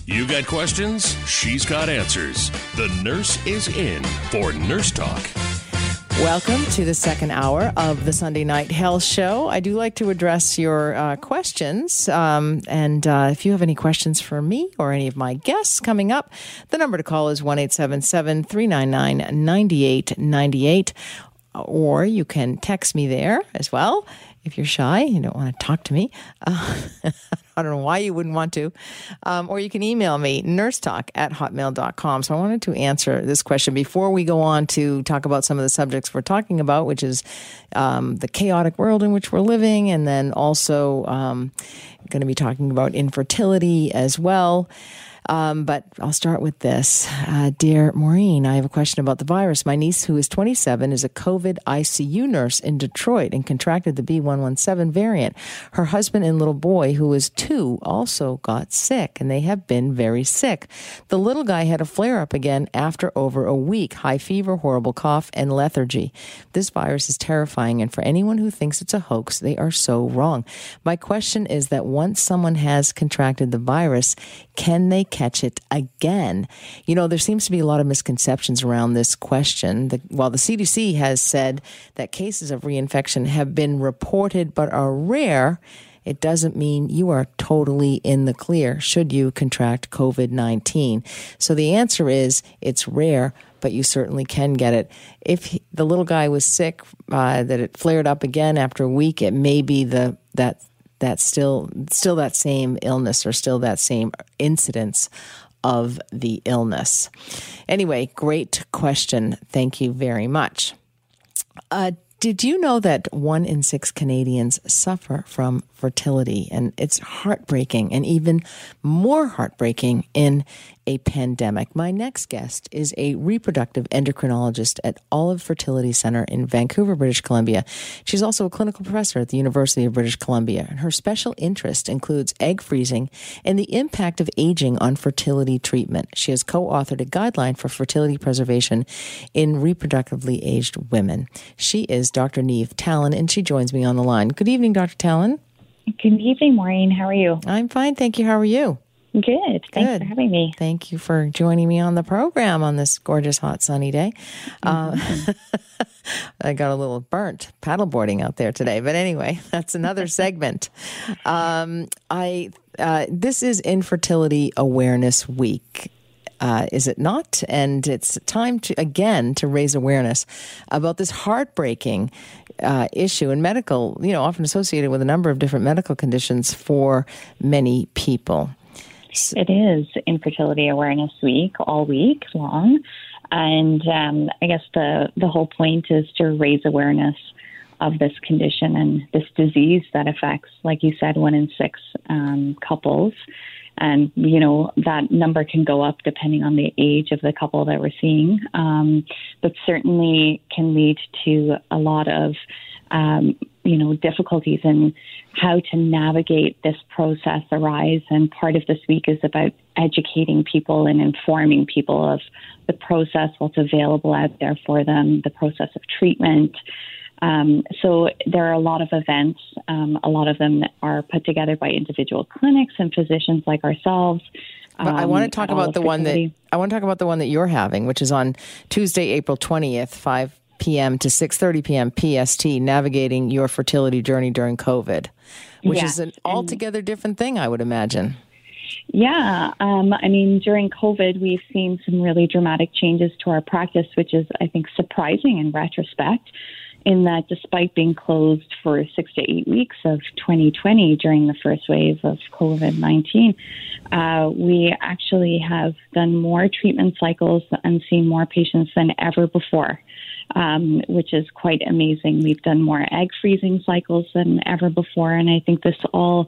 You got questions? She's got answers. The nurse is in for Nurse Talk. Welcome to the second hour of the Sunday Night Health Show. I do like to address your uh, questions. Um, and uh, if you have any questions for me or any of my guests coming up, the number to call is 1 399 9898. Or you can text me there as well if you're shy, you don't want to talk to me. Uh, I don't know why you wouldn't want to. Um, or you can email me, nursetalk at hotmail.com. So I wanted to answer this question before we go on to talk about some of the subjects we're talking about, which is um, the chaotic world in which we're living, and then also um, going to be talking about infertility as well. Um, but I'll start with this. Uh, Dear Maureen, I have a question about the virus. My niece, who is 27, is a COVID ICU nurse in Detroit and contracted the B117 variant. Her husband and little boy, who is two, also got sick, and they have been very sick. The little guy had a flare up again after over a week high fever, horrible cough, and lethargy. This virus is terrifying, and for anyone who thinks it's a hoax, they are so wrong. My question is that once someone has contracted the virus, can they catch it again? You know, there seems to be a lot of misconceptions around this question. The, while the CDC has said that cases of reinfection have been reported but are rare, it doesn't mean you are totally in the clear should you contract COVID 19. So the answer is it's rare, but you certainly can get it. If he, the little guy was sick, uh, that it flared up again after a week, it may be the that that still still that same illness or still that same incidence of the illness. Anyway, great question. Thank you very much. Uh, did you know that one in six Canadians suffer from fertility? And it's heartbreaking and even more heartbreaking in a pandemic. My next guest is a reproductive endocrinologist at Olive Fertility Center in Vancouver, British Columbia. She's also a clinical professor at the University of British Columbia. And her special interest includes egg freezing and the impact of aging on fertility treatment. She has co authored a guideline for fertility preservation in reproductively aged women. She is Dr. Neve Tallon, and she joins me on the line. Good evening, Dr. Tallon. Good evening, Maureen. How are you? I'm fine. Thank you. How are you? Good. Thanks Good. for having me. Thank you for joining me on the program on this gorgeous, hot, sunny day. Mm-hmm. Uh, I got a little burnt paddleboarding out there today, but anyway, that's another segment. Um, I uh, this is Infertility Awareness Week. Uh, is it not? And it's time to again to raise awareness about this heartbreaking uh, issue in medical, you know, often associated with a number of different medical conditions for many people. It is Infertility Awareness Week all week long. And um, I guess the, the whole point is to raise awareness of this condition and this disease that affects, like you said, one in six um, couples. And, you know, that number can go up depending on the age of the couple that we're seeing, um, but certainly can lead to a lot of um, you know, difficulties in how to navigate this process arise. And part of this week is about educating people and informing people of the process, what's available out there for them, the process of treatment. Um, so there are a lot of events. Um, a lot of them are put together by individual clinics and physicians like ourselves. But I want to talk about the one that I want to talk about the one that you're having, which is on Tuesday, April 20th, 5 p.m. to 6:30 p.m. PST, navigating your fertility journey during COVID, which is an altogether different thing, I would imagine. Yeah, um, I mean, during COVID, we've seen some really dramatic changes to our practice, which is, I think, surprising in retrospect in that despite being closed for six to eight weeks of 2020 during the first wave of COVID 19, uh, we actually have done more treatment cycles and seen more patients than ever before. Um, which is quite amazing. We've done more egg freezing cycles than ever before, and I think this all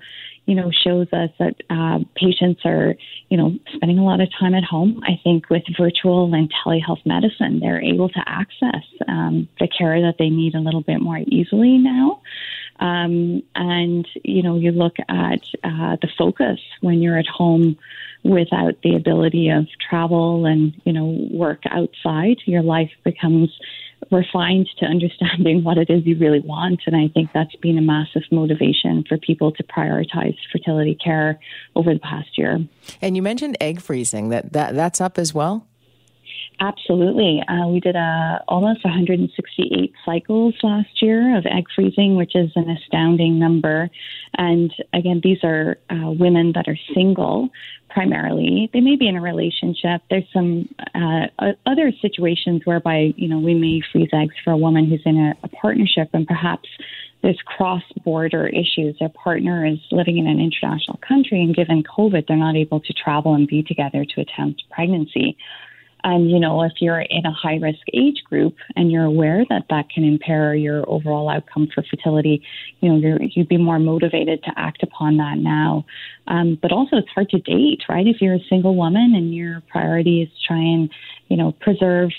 you know, shows us that uh, patients are, you know, spending a lot of time at home. I think with virtual and telehealth medicine, they're able to access um, the care that they need a little bit more easily now. Um, and, you know, you look at uh, the focus when you're at home without the ability of travel and, you know, work outside, your life becomes refined to understanding what it is you really want. And I think that's been a massive motivation for people to prioritize fertility care over the past year. And you mentioned egg freezing, that, that that's up as well? Absolutely. Uh, we did uh, almost 168 cycles last year of egg freezing, which is an astounding number. And again, these are uh, women that are single primarily. They may be in a relationship. There's some uh, other situations whereby, you know, we may freeze eggs for a woman who's in a, a partnership and perhaps there's cross border issues. Their partner is living in an international country, and given COVID, they're not able to travel and be together to attempt pregnancy. And, you know, if you're in a high risk age group and you're aware that that can impair your overall outcome for fertility, you know, you're, you'd be more motivated to act upon that now. Um, but also, it's hard to date, right? If you're a single woman and your priority is try and, you know, preserve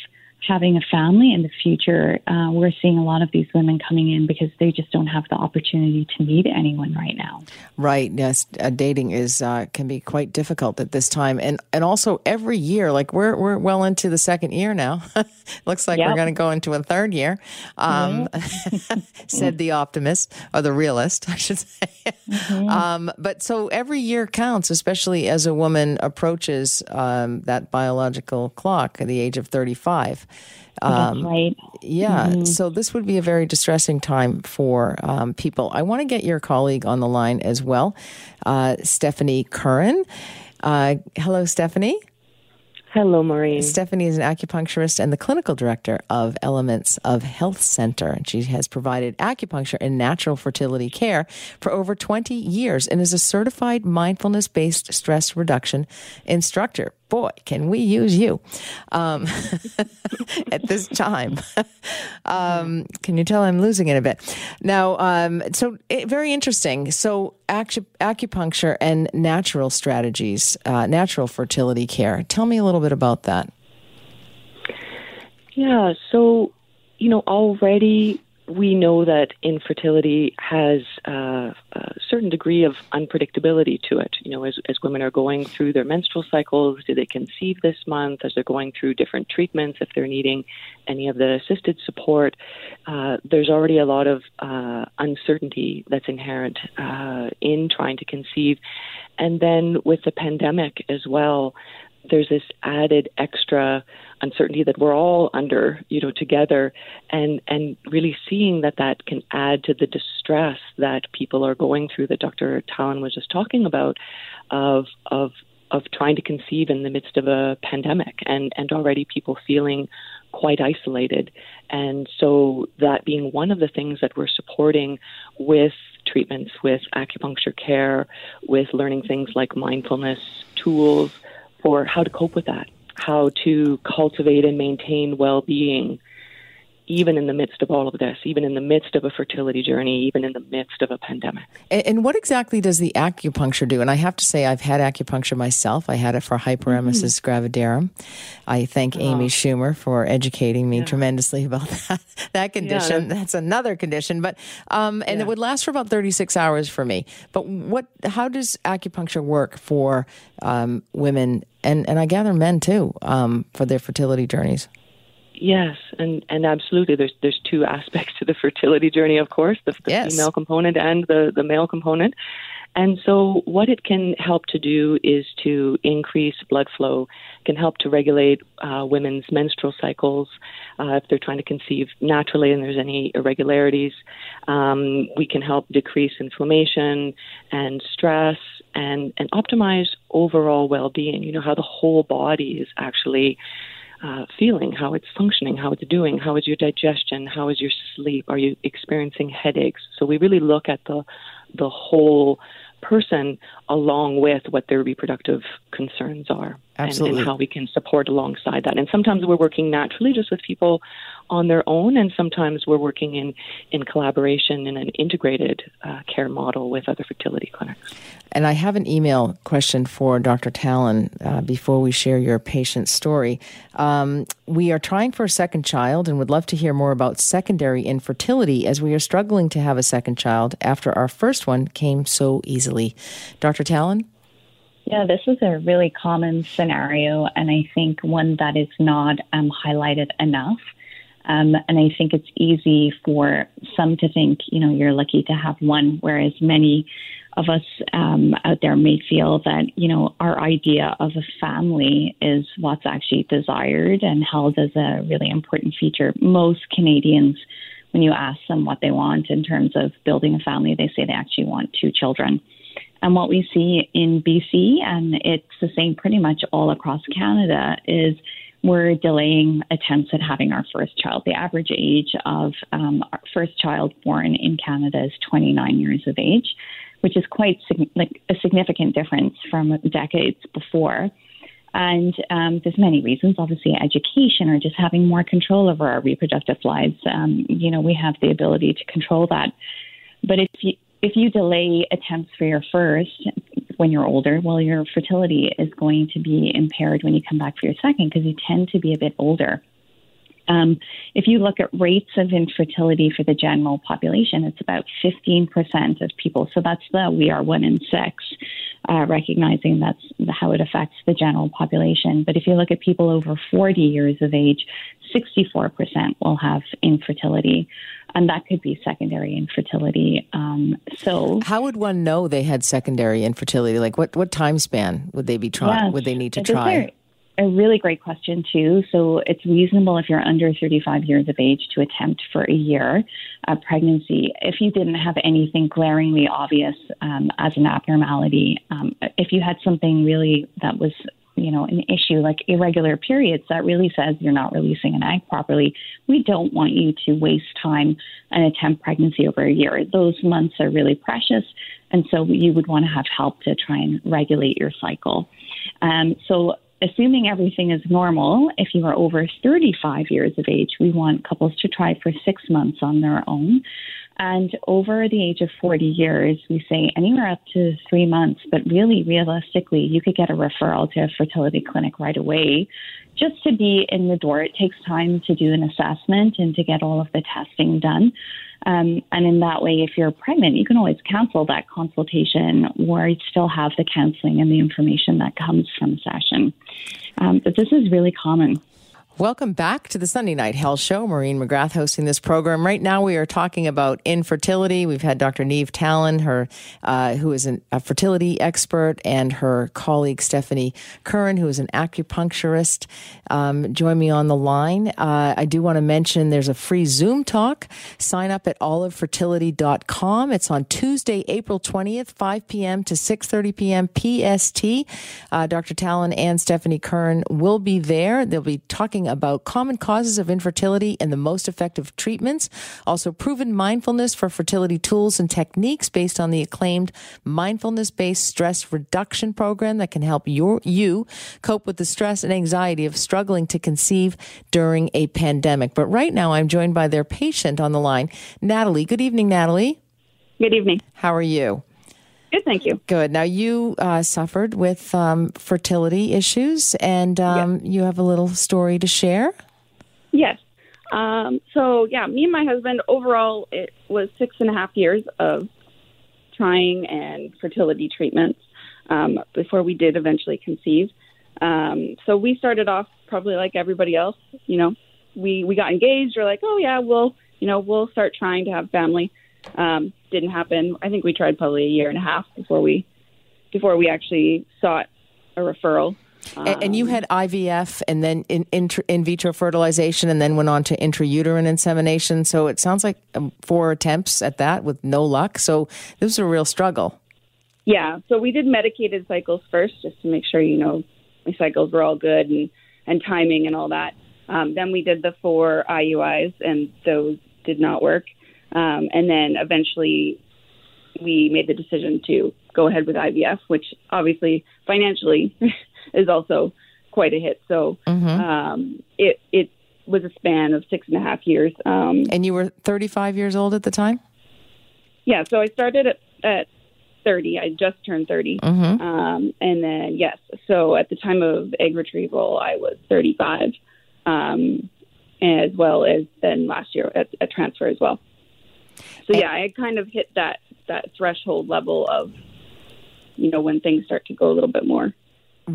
having a family in the future, uh, we're seeing a lot of these women coming in because they just don't have the opportunity to meet anyone right now. Right. Yes. Uh, dating is uh, can be quite difficult at this time, and and also every year, like we're we're well into the second year now. Looks like yep. we're going to go into a third year. Um, mm-hmm. said the optimist or the realist, I should say. Mm-hmm. Um, but so every year counts, especially as a woman approaches um, that biological clock at the age of thirty-five. Um, right. Yeah. Mm-hmm. So this would be a very distressing time for um, people. I want to get your colleague on the line as well, uh, Stephanie Curran. Uh, hello, Stephanie. Hello, Maureen. Stephanie is an acupuncturist and the clinical director of Elements of Health Center. She has provided acupuncture and natural fertility care for over 20 years and is a certified mindfulness based stress reduction instructor boy, can we use you um, at this time. um, can you tell I'm losing it a bit? Now, um, so it, very interesting. So, acu- acupuncture and natural strategies, uh, natural fertility care. Tell me a little bit about that. Yeah, so, you know, already we know that infertility has uh, a certain degree of unpredictability to it. You know, as, as women are going through their menstrual cycles, do they conceive this month? As they're going through different treatments, if they're needing any of the assisted support, uh, there's already a lot of uh, uncertainty that's inherent uh, in trying to conceive. And then with the pandemic as well, there's this added extra uncertainty that we're all under, you know, together, and and really seeing that that can add to the distress that people are going through that Dr. Tallon was just talking about, of of of trying to conceive in the midst of a pandemic, and and already people feeling quite isolated, and so that being one of the things that we're supporting with treatments, with acupuncture care, with learning things like mindfulness tools for how to cope with that how to cultivate and maintain well being even in the midst of all of this, even in the midst of a fertility journey, even in the midst of a pandemic. And, and what exactly does the acupuncture do? And I have to say, I've had acupuncture myself. I had it for hyperemesis mm-hmm. gravidarum. I thank oh. Amy Schumer for educating me yeah. tremendously about that, that condition. Yeah. That's another condition, but um, and yeah. it would last for about thirty six hours for me. But what? How does acupuncture work for um, women and and I gather men too um, for their fertility journeys? Yes, and, and absolutely. There's there's two aspects to the fertility journey, of course, the, the yes. female component and the, the male component. And so, what it can help to do is to increase blood flow, can help to regulate uh, women's menstrual cycles uh, if they're trying to conceive naturally and there's any irregularities. Um, we can help decrease inflammation and stress and, and optimize overall well being. You know, how the whole body is actually uh, feeling, how it's functioning, how it's doing, how is your digestion, how is your sleep, are you experiencing headaches? So we really look at the the whole person along with what their reproductive concerns are and, and, how we can support alongside that. And sometimes we're working naturally just with people on their own, and sometimes we're working in, in collaboration in an integrated uh, care model with other fertility clinics. And I have an email question for Dr. Tallon uh, before we share your patient story. Um, we are trying for a second child and would love to hear more about secondary infertility as we are struggling to have a second child after our first one came so easily. Dr. Tallon? Yeah, this is a really common scenario, and I think one that is not um, highlighted enough. Um, and I think it's easy for some to think, you know, you're lucky to have one, whereas many of us um, out there may feel that, you know, our idea of a family is what's actually desired and held as a really important feature. Most Canadians, when you ask them what they want in terms of building a family, they say they actually want two children. And what we see in BC, and it's the same pretty much all across Canada, is we're delaying attempts at having our first child. The average age of um, our first child born in Canada is 29 years of age, which is quite like a significant difference from decades before. And um, there's many reasons, obviously education or just having more control over our reproductive lives. Um, you know, we have the ability to control that. But if you if you delay attempts for your first when you're older, well, your fertility is going to be impaired when you come back for your second because you tend to be a bit older. Um, if you look at rates of infertility for the general population, it's about 15% of people. So that's the we are one in six, uh, recognizing that's how it affects the general population. But if you look at people over 40 years of age, 64% will have infertility. And that could be secondary infertility. Um, so, how would one know they had secondary infertility? Like, what, what time span would they be trying? Would they need to try? A really great question too. So it's reasonable if you're under 35 years of age to attempt for a year a pregnancy if you didn't have anything glaringly obvious um, as an abnormality. Um, if you had something really that was you know an issue like irregular periods that really says you're not releasing an egg properly we don't want you to waste time and attempt pregnancy over a year those months are really precious and so you would want to have help to try and regulate your cycle um, so assuming everything is normal, if you are over 35 years of age, we want couples to try for six months on their own. And over the age of 40 years, we say anywhere up to three months, but really realistically, you could get a referral to a fertility clinic right away just to be in the door. It takes time to do an assessment and to get all of the testing done. Um, and in that way, if you're pregnant, you can always cancel that consultation or still have the counseling and the information that comes from session. Um, but this is really common. Welcome back to the Sunday Night Health Show. Maureen McGrath hosting this program. Right now, we are talking about infertility. We've had Dr. Neve Tallon, her uh, who is an, a fertility expert, and her colleague Stephanie Curran, who is an acupuncturist, um, join me on the line. Uh, I do want to mention there's a free Zoom talk. Sign up at olivefertility.com. It's on Tuesday, April 20th, 5 p.m. to 6:30 p.m. PST. Uh, Dr. Tallon and Stephanie Curran will be there. They'll be talking about common causes of infertility and the most effective treatments. Also, proven mindfulness for fertility tools and techniques based on the acclaimed mindfulness based stress reduction program that can help your, you cope with the stress and anxiety of struggling to conceive during a pandemic. But right now, I'm joined by their patient on the line, Natalie. Good evening, Natalie. Good evening. How are you? Good, thank you. Good. Now, you uh, suffered with um, fertility issues, and um, yes. you have a little story to share. Yes. Um, so, yeah, me and my husband, overall, it was six and a half years of trying and fertility treatments um, before we did eventually conceive. Um, so, we started off probably like everybody else. You know, we, we got engaged. We're like, oh, yeah, we'll, you know, we'll start trying to have family. Um, didn't happen. I think we tried probably a year and a half before we before we actually sought a referral. Um, and, you had IVF and then in, in, in, vitro fertilization and then went on to intrauterine insemination. So it sounds like um, four attempts at that with no luck. So this was a real struggle. Yeah. So we did medicated cycles first just to make sure, you know, my cycles were all good and, and timing and all that. Um, then we did the four IUIs and those did not work. Um, and then eventually we made the decision to go ahead with IVF, which obviously financially is also quite a hit. So mm-hmm. um, it it was a span of six and a half years. Um, and you were 35 years old at the time. Yeah, so I started at, at 30. I just turned 30, mm-hmm. um, and then yes, so at the time of egg retrieval, I was 35, um, as well as then last year at, at transfer as well. So yeah, I kind of hit that that threshold level of, you know, when things start to go a little bit more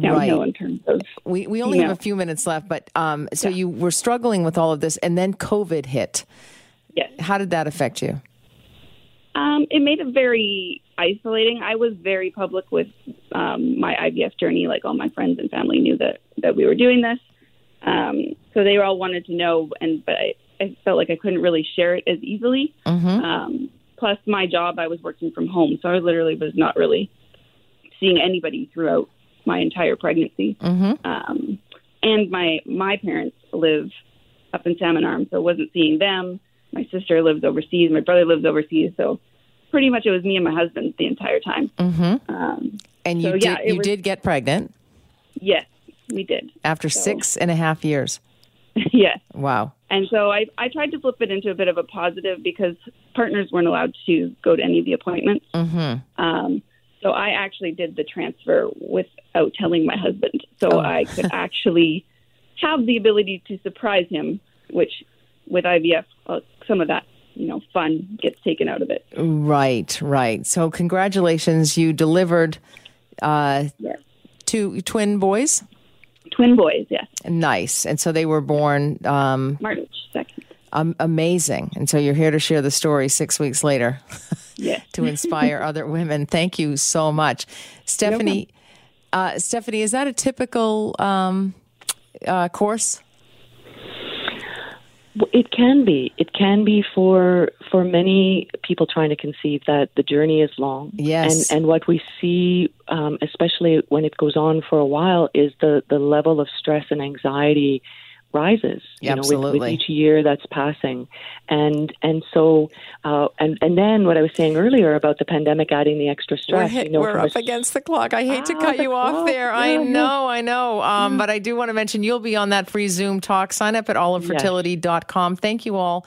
downhill right. in terms of. We we only have know. a few minutes left, but um, so yeah. you were struggling with all of this, and then COVID hit. Yes. How did that affect you? Um, it made it very isolating. I was very public with um, my IVF journey. Like all my friends and family knew that that we were doing this. Um, so they all wanted to know, and but I, I felt like I couldn't really share it as easily. Mm-hmm. Um, plus, my job, I was working from home, so I literally was not really seeing anybody throughout my entire pregnancy. Mm-hmm. Um, and my my parents live up in Salmon Arm, so I wasn't seeing them. My sister lives overseas. My brother lives overseas, so pretty much it was me and my husband the entire time. Mm-hmm. Um, and you so, did yeah, you was, did get pregnant? Yes, we did. After so. six and a half years. yes. Wow. And so I, I tried to flip it into a bit of a positive because partners weren't allowed to go to any of the appointments. Mm-hmm. Um, so I actually did the transfer without telling my husband. So oh. I could actually have the ability to surprise him, which with IVF, uh, some of that you know fun gets taken out of it. Right, right. So congratulations, you delivered uh, yes. two twin boys twin boys, yes. Nice. And so they were born um, March 2nd. Um, amazing. And so you're here to share the story six weeks later yes. to inspire other women. Thank you so much. Stephanie, no uh, Stephanie, is that a typical um, uh, course? It can be. It can be for for many people trying to conceive that the journey is long. Yes. And and what we see, um, especially when it goes on for a while, is the the level of stress and anxiety rises you Absolutely. know with, with, each year that's passing and and so uh, and and then what I was saying earlier about the pandemic adding the extra stress we're, hit, you know, we're up a, against the clock I hate ah, to cut you clock. off there yeah, I know I know um, mm. but I do want to mention you'll be on that free Zoom talk sign up at olivefertility.com yes. thank you all